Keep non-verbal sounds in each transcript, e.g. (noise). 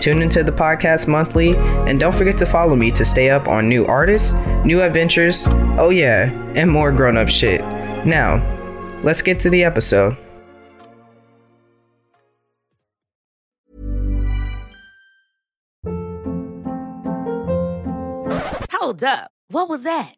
Tune into the podcast monthly, and don't forget to follow me to stay up on new artists, new adventures, oh yeah, and more grown up shit. Now, let's get to the episode. Hold up. What was that?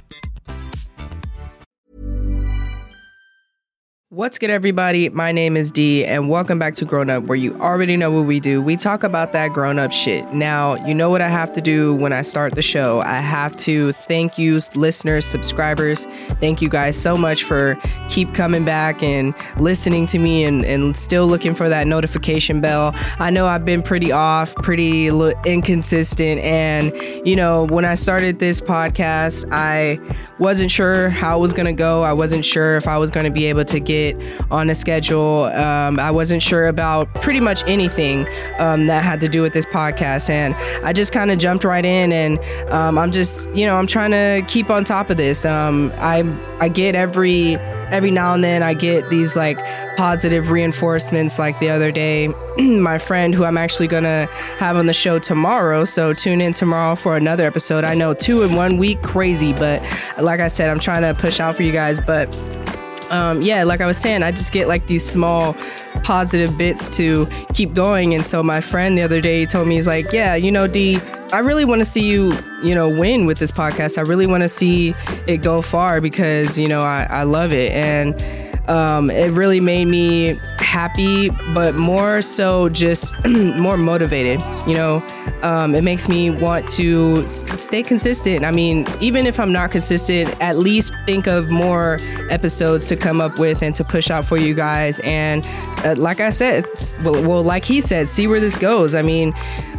What's good, everybody? My name is Dee, and welcome back to Grown Up, where you already know what we do. We talk about that grown up shit. Now, you know what I have to do when I start the show. I have to thank you, listeners, subscribers. Thank you guys so much for keep coming back and listening to me and, and still looking for that notification bell. I know I've been pretty off, pretty inconsistent, and you know, when I started this podcast, I wasn't sure how it was gonna go. I wasn't sure if I was gonna be able to get on a schedule. Um, I wasn't sure about pretty much anything um, that had to do with this podcast. And I just kind of jumped right in and um, I'm just, you know, I'm trying to keep on top of this. Um, I, I get every, every now and then I get these like positive reinforcements. Like the other day, (clears throat) my friend who I'm actually gonna have on the show tomorrow. So tune in tomorrow for another episode. I know two in one week, crazy, but like I said, I'm trying to push out for you guys. But um, yeah, like I was saying, I just get like these small positive bits to keep going. And so my friend the other day told me, he's like, yeah, you know, D, I really want to see you, you know, win with this podcast. I really want to see it go far because, you know, I, I love it. And, um, it really made me happy, but more so just (clears throat) more motivated. You know, um, it makes me want to stay consistent. I mean, even if I'm not consistent, at least think of more episodes to come up with and to push out for you guys. And uh, like I said, well, well, like he said, see where this goes. I mean,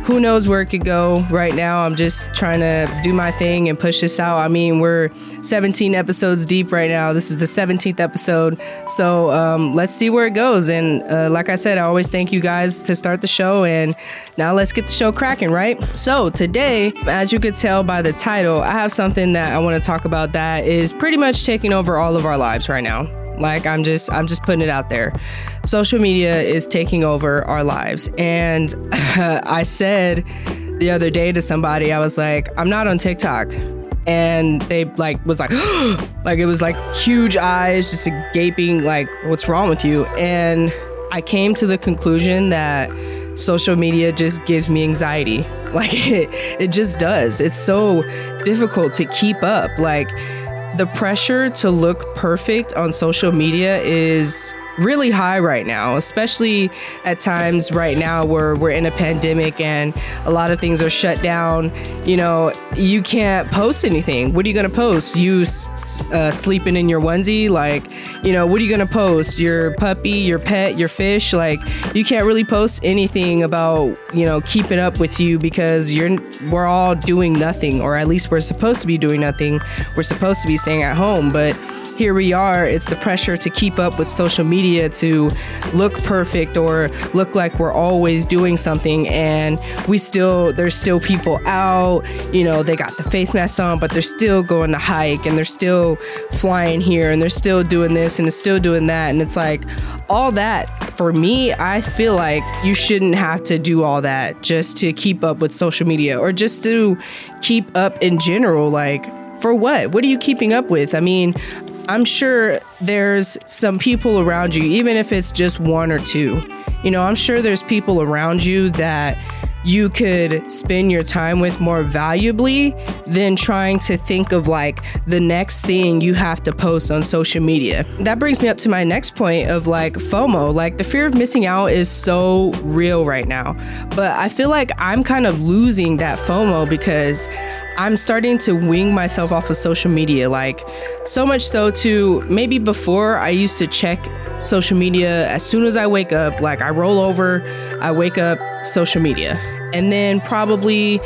who knows where it could go right now. I'm just trying to do my thing and push this out. I mean, we're 17 episodes deep right now. This is the 17th episode. So um, let's see where it goes. And uh, like I said, I always thank you guys to start the show. And now let's get the show cracking, right? So today, as you could tell by the title, I have something that I want to talk about that is pretty much taking over all of our lives right now. Like I'm just I'm just putting it out there. Social media is taking over our lives. And (laughs) I said the other day to somebody, I was like, I'm not on TikTok. And they like was like (gasps) like it was like huge eyes, just a gaping like what's wrong with you? And I came to the conclusion that social media just gives me anxiety. (laughs) Like it it just does. It's so difficult to keep up. Like the pressure to look perfect on social media is really high right now, especially at times right now where we're in a pandemic and a lot of things are shut down. You know, you can't post anything. What are you going to post? You uh, sleeping in your onesie? Like, you know, what are you going to post? Your puppy, your pet, your fish? Like, you can't really post anything about, you know, keeping up with you because you're we're all doing nothing or at least we're supposed to be doing nothing. We're supposed to be staying at home, but here we are, it's the pressure to keep up with social media to look perfect or look like we're always doing something. And we still, there's still people out, you know, they got the face masks on, but they're still going to hike and they're still flying here and they're still doing this and they're still doing that. And it's like all that for me, I feel like you shouldn't have to do all that just to keep up with social media or just to keep up in general. Like, for what? What are you keeping up with? I mean, I'm sure there's some people around you, even if it's just one or two. You know, I'm sure there's people around you that you could spend your time with more valuably than trying to think of like the next thing you have to post on social media. That brings me up to my next point of like FOMO. Like the fear of missing out is so real right now. But I feel like I'm kind of losing that FOMO because I'm starting to wing myself off of social media. Like, so much so to maybe before I used to check social media as soon as I wake up. Like, I roll over, I wake up, social media. And then probably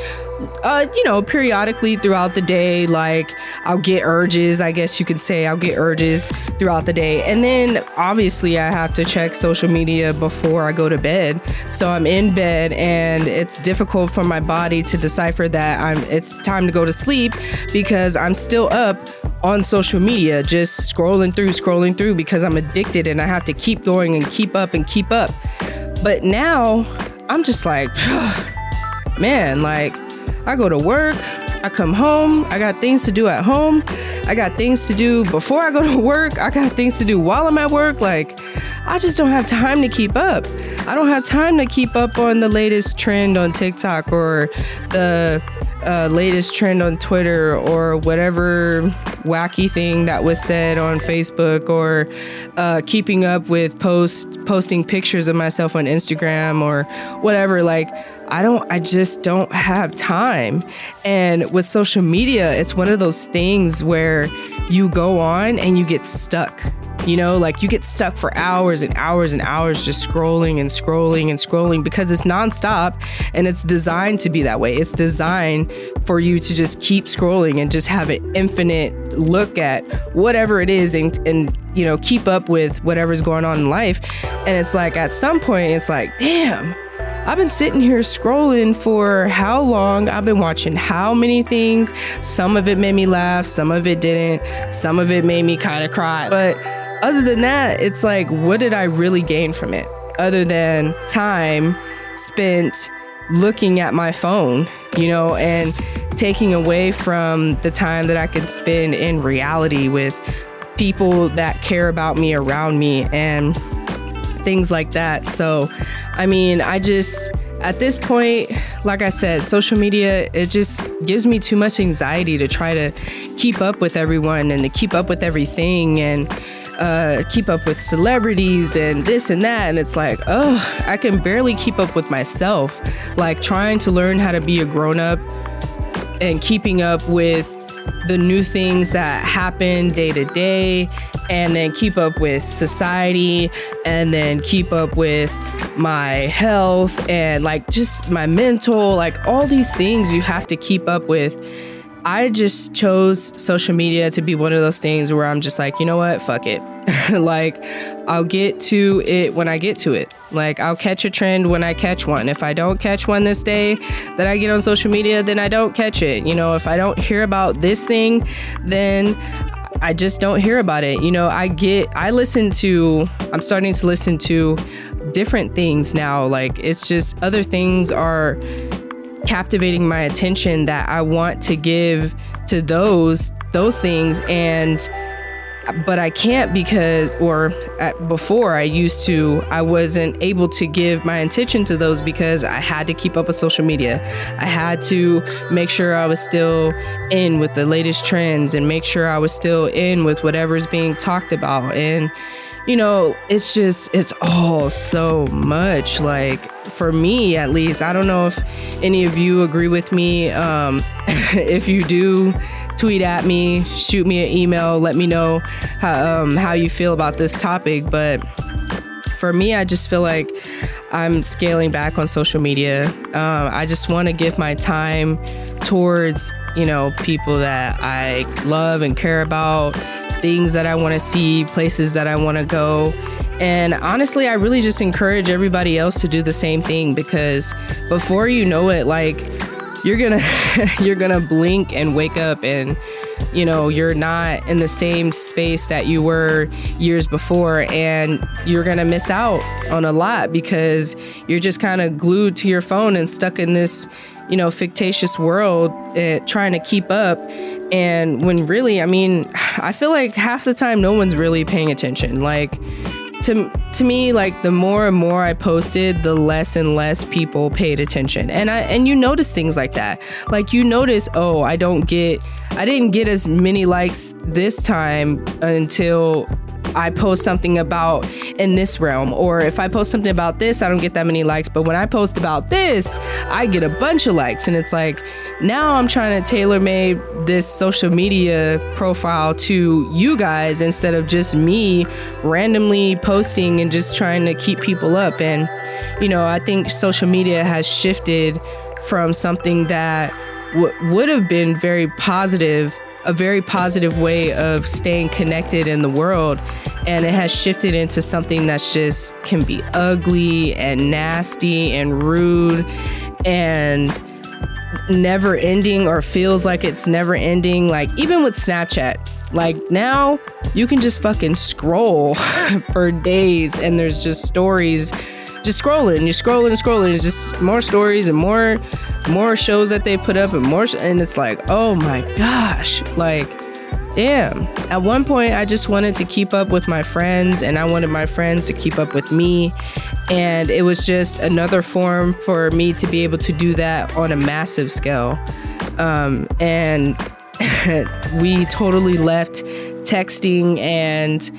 uh, you know, periodically throughout the day, like I'll get urges, I guess you could say I'll get urges throughout the day. And then obviously I have to check social media before I go to bed. So I'm in bed and it's difficult for my body to decipher that I'm it's time to go to sleep because I'm still up on social media, just scrolling through, scrolling through because I'm addicted and I have to keep going and keep up and keep up. But now I'm just like, (sighs) man, like I go to work, I come home, I got things to do at home, I got things to do before I go to (laughs) work, I got things to do while I'm at work. Like, I just don't have time to keep up. I don't have time to keep up on the latest trend on TikTok or the uh, latest trend on Twitter or whatever wacky thing that was said on Facebook or uh, keeping up with post posting pictures of myself on Instagram or whatever. Like, I don't, I just don't have time. And with social media, it's one of those things where you go on and you get stuck. You know, like you get stuck for hours and hours and hours just scrolling and scrolling and scrolling because it's nonstop and it's designed to be that way. It's designed for you to just keep scrolling and just have an infinite look at whatever it is and, and you know, keep up with whatever's going on in life. And it's like at some point, it's like, damn I've been sitting here scrolling for how long? I've been watching how many things? Some of it made me laugh, some of it didn't, some of it made me kind of cry. But other than that, it's like, what did I really gain from it? Other than time spent looking at my phone, you know, and taking away from the time that I could spend in reality with people that care about me around me and things like that. So, I mean, I just, at this point, like I said, social media, it just gives me too much anxiety to try to keep up with everyone and to keep up with everything and uh, keep up with celebrities and this and that. And it's like, oh, I can barely keep up with myself. Like trying to learn how to be a grown up and keeping up with the new things that happen day to day and then keep up with society and then keep up with my health and like just my mental like all these things you have to keep up with I just chose social media to be one of those things where I'm just like, you know what, fuck it. (laughs) like, I'll get to it when I get to it. Like, I'll catch a trend when I catch one. If I don't catch one this day that I get on social media, then I don't catch it. You know, if I don't hear about this thing, then I just don't hear about it. You know, I get, I listen to, I'm starting to listen to different things now. Like, it's just other things are captivating my attention that I want to give to those those things and but I can't because or at, before I used to I wasn't able to give my attention to those because I had to keep up with social media. I had to make sure I was still in with the latest trends and make sure I was still in with whatever's being talked about and you know, it's just, it's all so much. Like, for me at least, I don't know if any of you agree with me. Um, (laughs) if you do, tweet at me, shoot me an email, let me know how, um, how you feel about this topic. But for me, I just feel like I'm scaling back on social media. Uh, I just want to give my time towards, you know, people that I love and care about things that I want to see, places that I want to go. And honestly, I really just encourage everybody else to do the same thing because before you know it, like you're gonna (laughs) you're gonna blink and wake up and you know you're not in the same space that you were years before and you're gonna miss out on a lot because you're just kind of glued to your phone and stuck in this you know fictitious world uh, trying to keep up and when really, I mean, (sighs) I feel like half the time no one's really paying attention. Like, to to me like the more and more I posted, the less and less people paid attention. And I and you notice things like that. Like you notice, oh, I don't get I didn't get as many likes this time until I post something about in this realm, or if I post something about this, I don't get that many likes. But when I post about this, I get a bunch of likes. And it's like now I'm trying to tailor made this social media profile to you guys instead of just me randomly posting and just trying to keep people up. And, you know, I think social media has shifted from something that w- would have been very positive a very positive way of staying connected in the world and it has shifted into something that's just can be ugly and nasty and rude and never ending or feels like it's never ending. Like even with Snapchat like now you can just fucking scroll (laughs) for days and there's just stories just scrolling you're scrolling and scrolling just more stories and more more shows that they put up and more, sh- and it's like, oh my gosh, like, damn. At one point, I just wanted to keep up with my friends, and I wanted my friends to keep up with me, and it was just another form for me to be able to do that on a massive scale. Um, and (laughs) we totally left texting and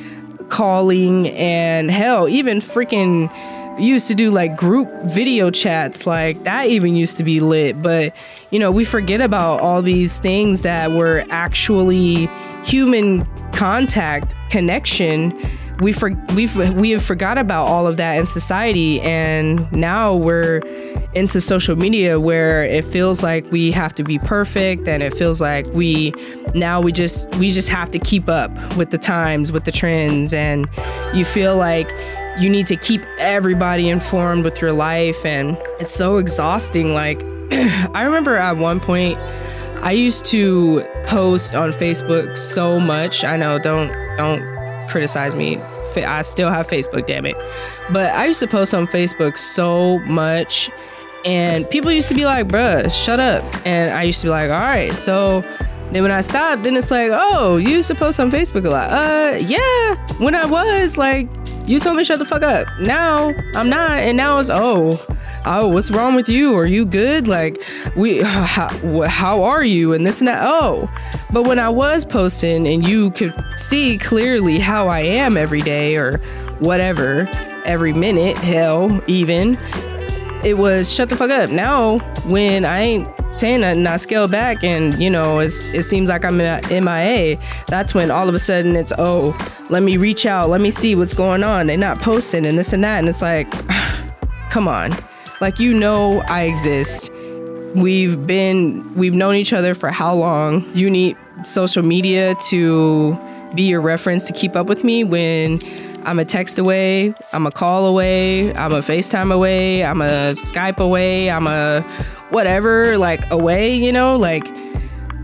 calling and hell, even freaking used to do like group video chats like that even used to be lit but you know we forget about all these things that were actually human contact connection. We for we've we have forgot about all of that in society and now we're into social media where it feels like we have to be perfect and it feels like we now we just we just have to keep up with the times with the trends and you feel like you need to keep everybody informed with your life and it's so exhausting. Like (clears throat) i remember at one point i used to post on facebook so much. I know don't don't criticize me. I still have facebook damn it. But i used to post on facebook so much and people used to be like bruh shut up. And i used to be like all right so then when I stopped, then it's like, oh, you used to post on Facebook a lot. Uh, yeah. When I was like, you told me shut the fuck up. Now I'm not, and now it's oh, oh, what's wrong with you? Are you good? Like we, (sighs) how, how are you? And this and that. Oh, but when I was posting and you could see clearly how I am every day or whatever, every minute, hell, even it was shut the fuck up. Now when I ain't saying that and I scale back and you know it's it seems like I'm MIA, that's when all of a sudden it's oh let me reach out, let me see what's going on. They're not posting and this and that and it's like (sighs) come on. Like you know I exist. We've been we've known each other for how long? You need social media to be your reference to keep up with me when I'm a text away, I'm a call away, I'm a FaceTime away, I'm a Skype away, I'm a whatever, like away, you know? Like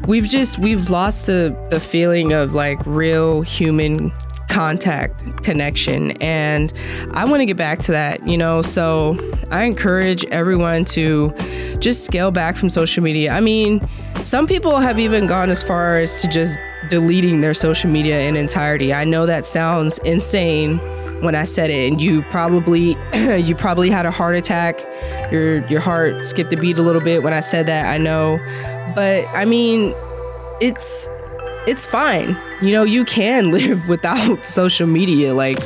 we've just we've lost the the feeling of like real human contact connection and I want to get back to that, you know? So I encourage everyone to just scale back from social media. I mean, some people have even gone as far as to just deleting their social media in entirety. I know that sounds insane when I said it, and you probably (clears throat) you probably had a heart attack. Your your heart skipped a beat a little bit when I said that. I know, but I mean, it's it's fine. You know, you can (laughs) live without social media. Like,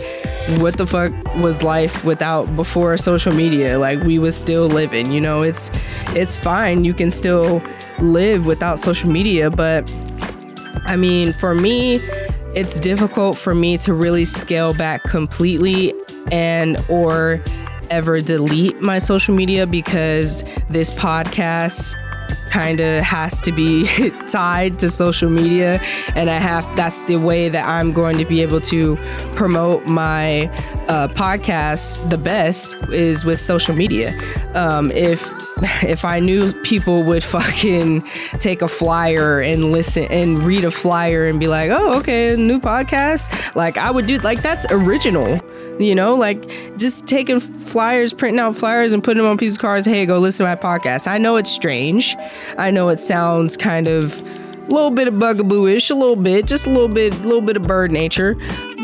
what the fuck was life without before social media? Like, we was still living. You know, it's it's fine. You can still live without social media, but I mean, for me, it's difficult for me to really scale back completely and or ever delete my social media because this podcast kind of has to be (laughs) tied to social media and i have that's the way that i'm going to be able to promote my uh, podcast the best is with social media um, if (laughs) if I knew people would (laughs) fucking take a flyer and listen and read a flyer and be like, oh, okay, new podcast, like I would do, like that's original, you know, like just taking flyers, printing out flyers and putting them on people's cars. Hey, go listen to my podcast. I know it's strange. I know it sounds kind of a little bit of bugaboo-ish, a little bit, just a little bit, a little bit of bird nature,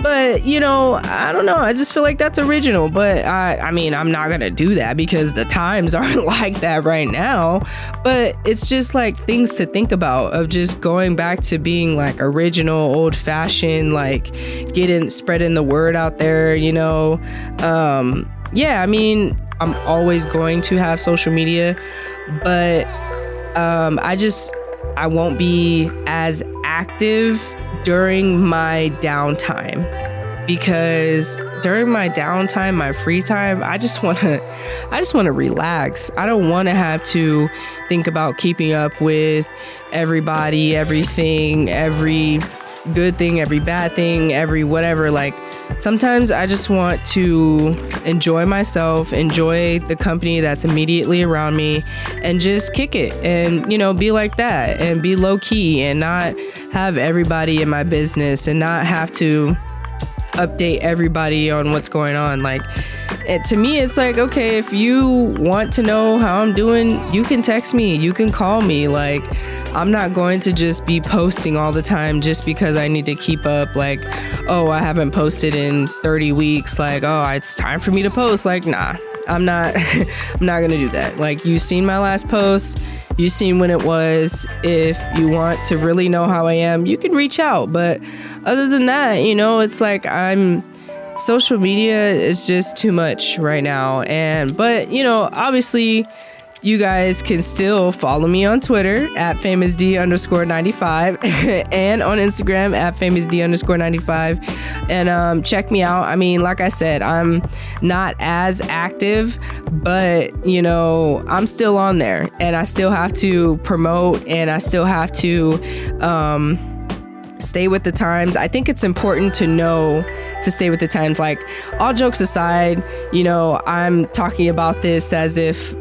But you know, I don't know. I just feel like that's original. But I, I mean, I'm not gonna do that because the times (laughs) aren't like that right now. But it's just like things to think about of just going back to being like original, old fashioned, like getting spreading the word out there. You know, um, yeah. I mean, I'm always going to have social media, but um, I just I won't be as active during my downtime because during my downtime, my free time, I just want to I just want to relax. I don't want to have to think about keeping up with everybody, everything, every good thing, every bad thing, every whatever like sometimes I just want to enjoy myself, enjoy the company that's immediately around me, and just kick it and, you know, be like that and be low key and not have everybody in my business and not have to update everybody on what's going on. Like, it, to me, it's like, okay, if you want to know how I'm doing, you can text me, you can call me. Like, I'm not going to just be posting all the time just because I need to keep up. Like, oh, I haven't posted in 30 weeks. Like, oh, it's time for me to post. Like, nah, I'm not. (laughs) I'm not gonna do that. Like, you've seen my last post. You've seen when it was. If you want to really know how I am, you can reach out. But other than that, you know, it's like I'm social media is just too much right now. And, but, you know, obviously, you guys can still follow me on Twitter at famousd underscore 95 (laughs) and on Instagram at famousd underscore 95. And um, check me out. I mean, like I said, I'm not as active, but you know, I'm still on there and I still have to promote and I still have to um, stay with the times. I think it's important to know to stay with the times. Like, all jokes aside, you know, I'm talking about this as if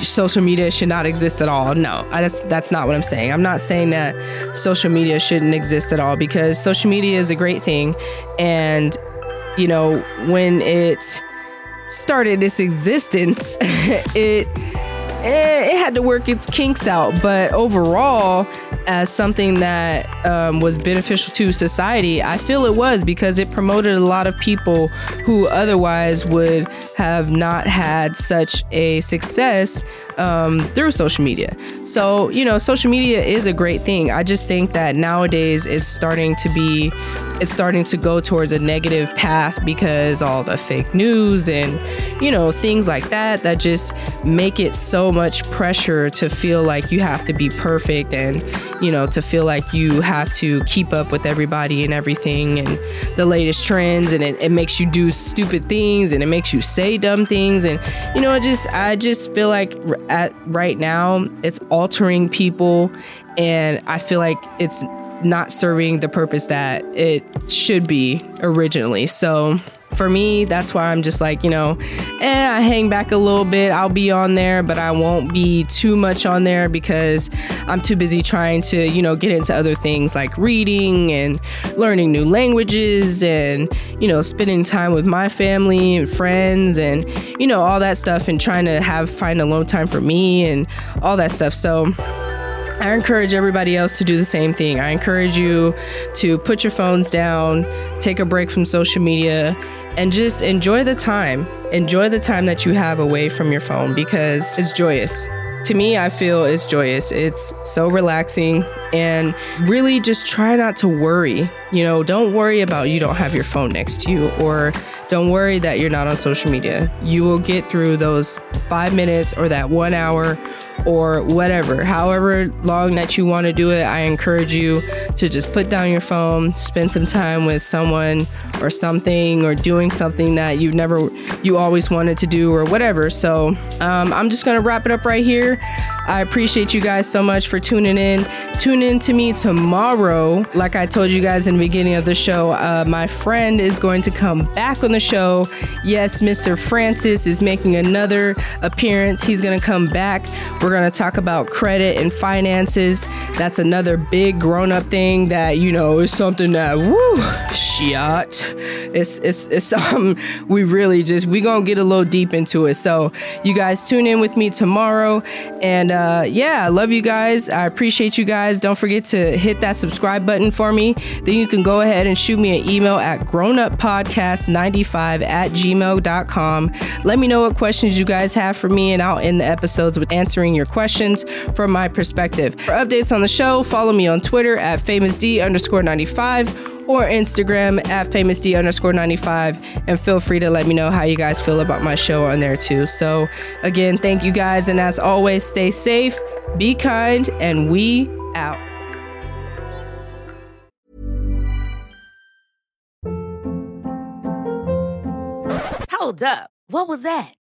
social media should not exist at all. No, that's that's not what I'm saying. I'm not saying that social media shouldn't exist at all because social media is a great thing, and you know when it started its existence, (laughs) it eh, it had to work its kinks out. But overall, as something that um, was beneficial to society, I feel it was because it promoted a lot of people who otherwise would have not had such a success um, through social media. So, you know, social media is a great thing. I just think that nowadays it's starting to be, it's starting to go towards a negative path because all the fake news and, you know, things like that that just make it so much pressure to feel like you have to be perfect and, you know, to feel like you have to keep up with everybody and everything and the latest trends. And it, it makes you do stupid things and it makes you say dumb things. And, you know, it just, I just feel like at right now it's altering people and I feel like it's not serving the purpose that it should be originally. So for me, that's why I'm just like, you know, eh, I hang back a little bit. I'll be on there, but I won't be too much on there because I'm too busy trying to, you know, get into other things like reading and learning new languages and, you know, spending time with my family and friends and, you know, all that stuff and trying to have find alone time for me and all that stuff. So, I encourage everybody else to do the same thing. I encourage you to put your phones down, take a break from social media, and just enjoy the time. Enjoy the time that you have away from your phone because it's joyous. To me, I feel it's joyous. It's so relaxing and really just try not to worry. You know, don't worry about you don't have your phone next to you or don't worry that you're not on social media. You will get through those five minutes or that one hour or whatever, however long that you want to do it, I encourage you to just put down your phone, spend some time with someone or something, or doing something that you've never, you always wanted to do, or whatever. So um, I'm just gonna wrap it up right here. I appreciate you guys so much for tuning in. Tune in to me tomorrow. Like I told you guys in the beginning of the show, uh, my friend is going to come back on the show. Yes, Mr. Francis is making another appearance. He's going to come back. We're going to talk about credit and finances. That's another big grown up thing that, you know, is something that, woo, shit. It's, it's, it's (laughs) um, we really just, we going to get a little deep into it. So you guys tune in with me tomorrow. And uh, yeah, I love you guys. I appreciate you guys. Don't forget to hit that subscribe button for me. Then you can go ahead and shoot me an email at grownuppodcast95 at gmail.com. Let me know what questions you guys have for me, and I'll end the episodes with answering your questions from my perspective. For updates on the show, follow me on Twitter at famousd underscore 95 or Instagram at famousd underscore 95. And feel free to let me know how you guys feel about my show on there too. So, again, thank you guys. And as always, stay safe, be kind, and we out. Hold up. What was that?